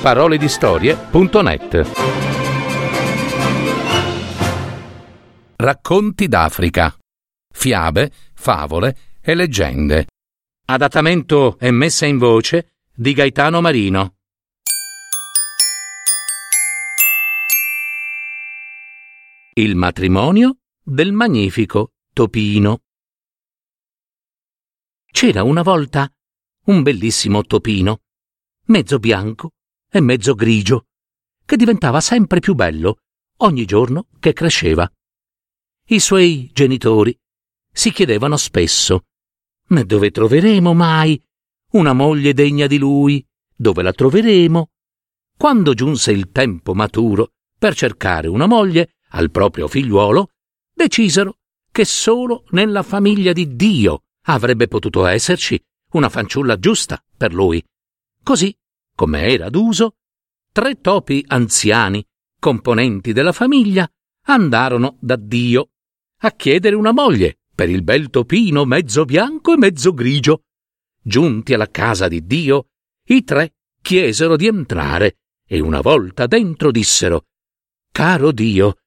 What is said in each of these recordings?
www.paroledistorie.net Racconti d'Africa. Fiabe, favole e leggende. Adattamento e messa in voce di Gaetano Marino. Il matrimonio del magnifico Topino. C'era una volta un bellissimo topino, mezzo bianco e mezzo grigio, che diventava sempre più bello ogni giorno che cresceva. I suoi genitori si chiedevano spesso dove troveremo mai una moglie degna di lui? Dove la troveremo? Quando giunse il tempo maturo per cercare una moglie al proprio figliuolo, decisero che solo nella famiglia di Dio avrebbe potuto esserci una fanciulla giusta per lui. Così, come era d'uso, tre topi anziani, componenti della famiglia, andarono da Dio a chiedere una moglie per il bel topino mezzo bianco e mezzo grigio. Giunti alla casa di Dio, i tre chiesero di entrare e una volta dentro dissero Caro Dio,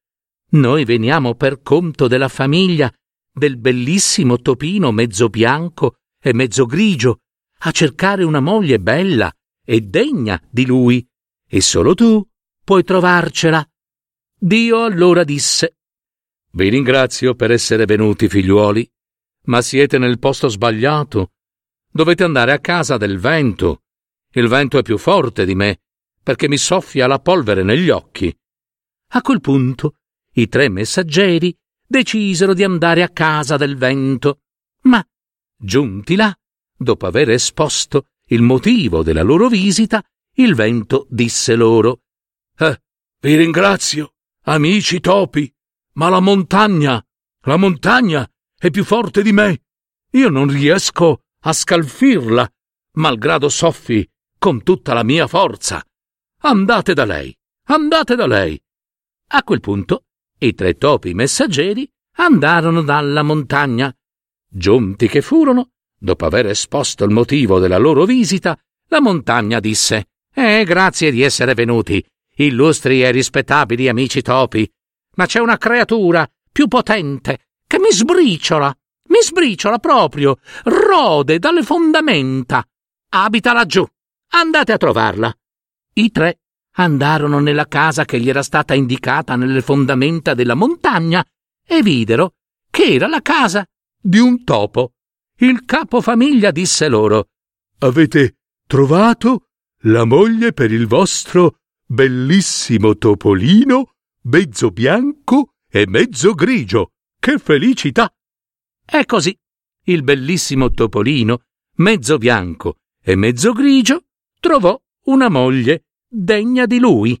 noi veniamo per conto della famiglia del bellissimo topino mezzo bianco e mezzo grigio a cercare una moglie bella e degna di lui, e solo tu puoi trovarcela. Dio allora disse Vi ringrazio per essere venuti, figliuoli, ma siete nel posto sbagliato. Dovete andare a casa del vento. Il vento è più forte di me, perché mi soffia la polvere negli occhi. A quel punto i tre messaggeri decisero di andare a casa del vento, ma, giunti là, dopo aver esposto il motivo della loro visita, il vento disse loro Eh, vi ringrazio, amici topi, ma la montagna, la montagna è più forte di me. Io non riesco a scalfirla, malgrado soffi con tutta la mia forza. Andate da lei, andate da lei. A quel punto i tre topi messaggeri andarono dalla montagna. Giunti che furono, dopo aver esposto il motivo della loro visita, la montagna disse Eh, grazie di essere venuti, illustri e rispettabili amici topi. Ma c'è una creatura più potente che mi sbriciola, mi sbriciola proprio, rode dalle fondamenta. Abita laggiù. Andate a trovarla. I tre andarono nella casa che gli era stata indicata nelle fondamenta della montagna e videro che era la casa di un topo. Il capofamiglia disse loro Avete trovato la moglie per il vostro bellissimo topolino, mezzo bianco e mezzo grigio. Che felicità! E così il bellissimo topolino, mezzo bianco e mezzo grigio, trovò una moglie degna di lui.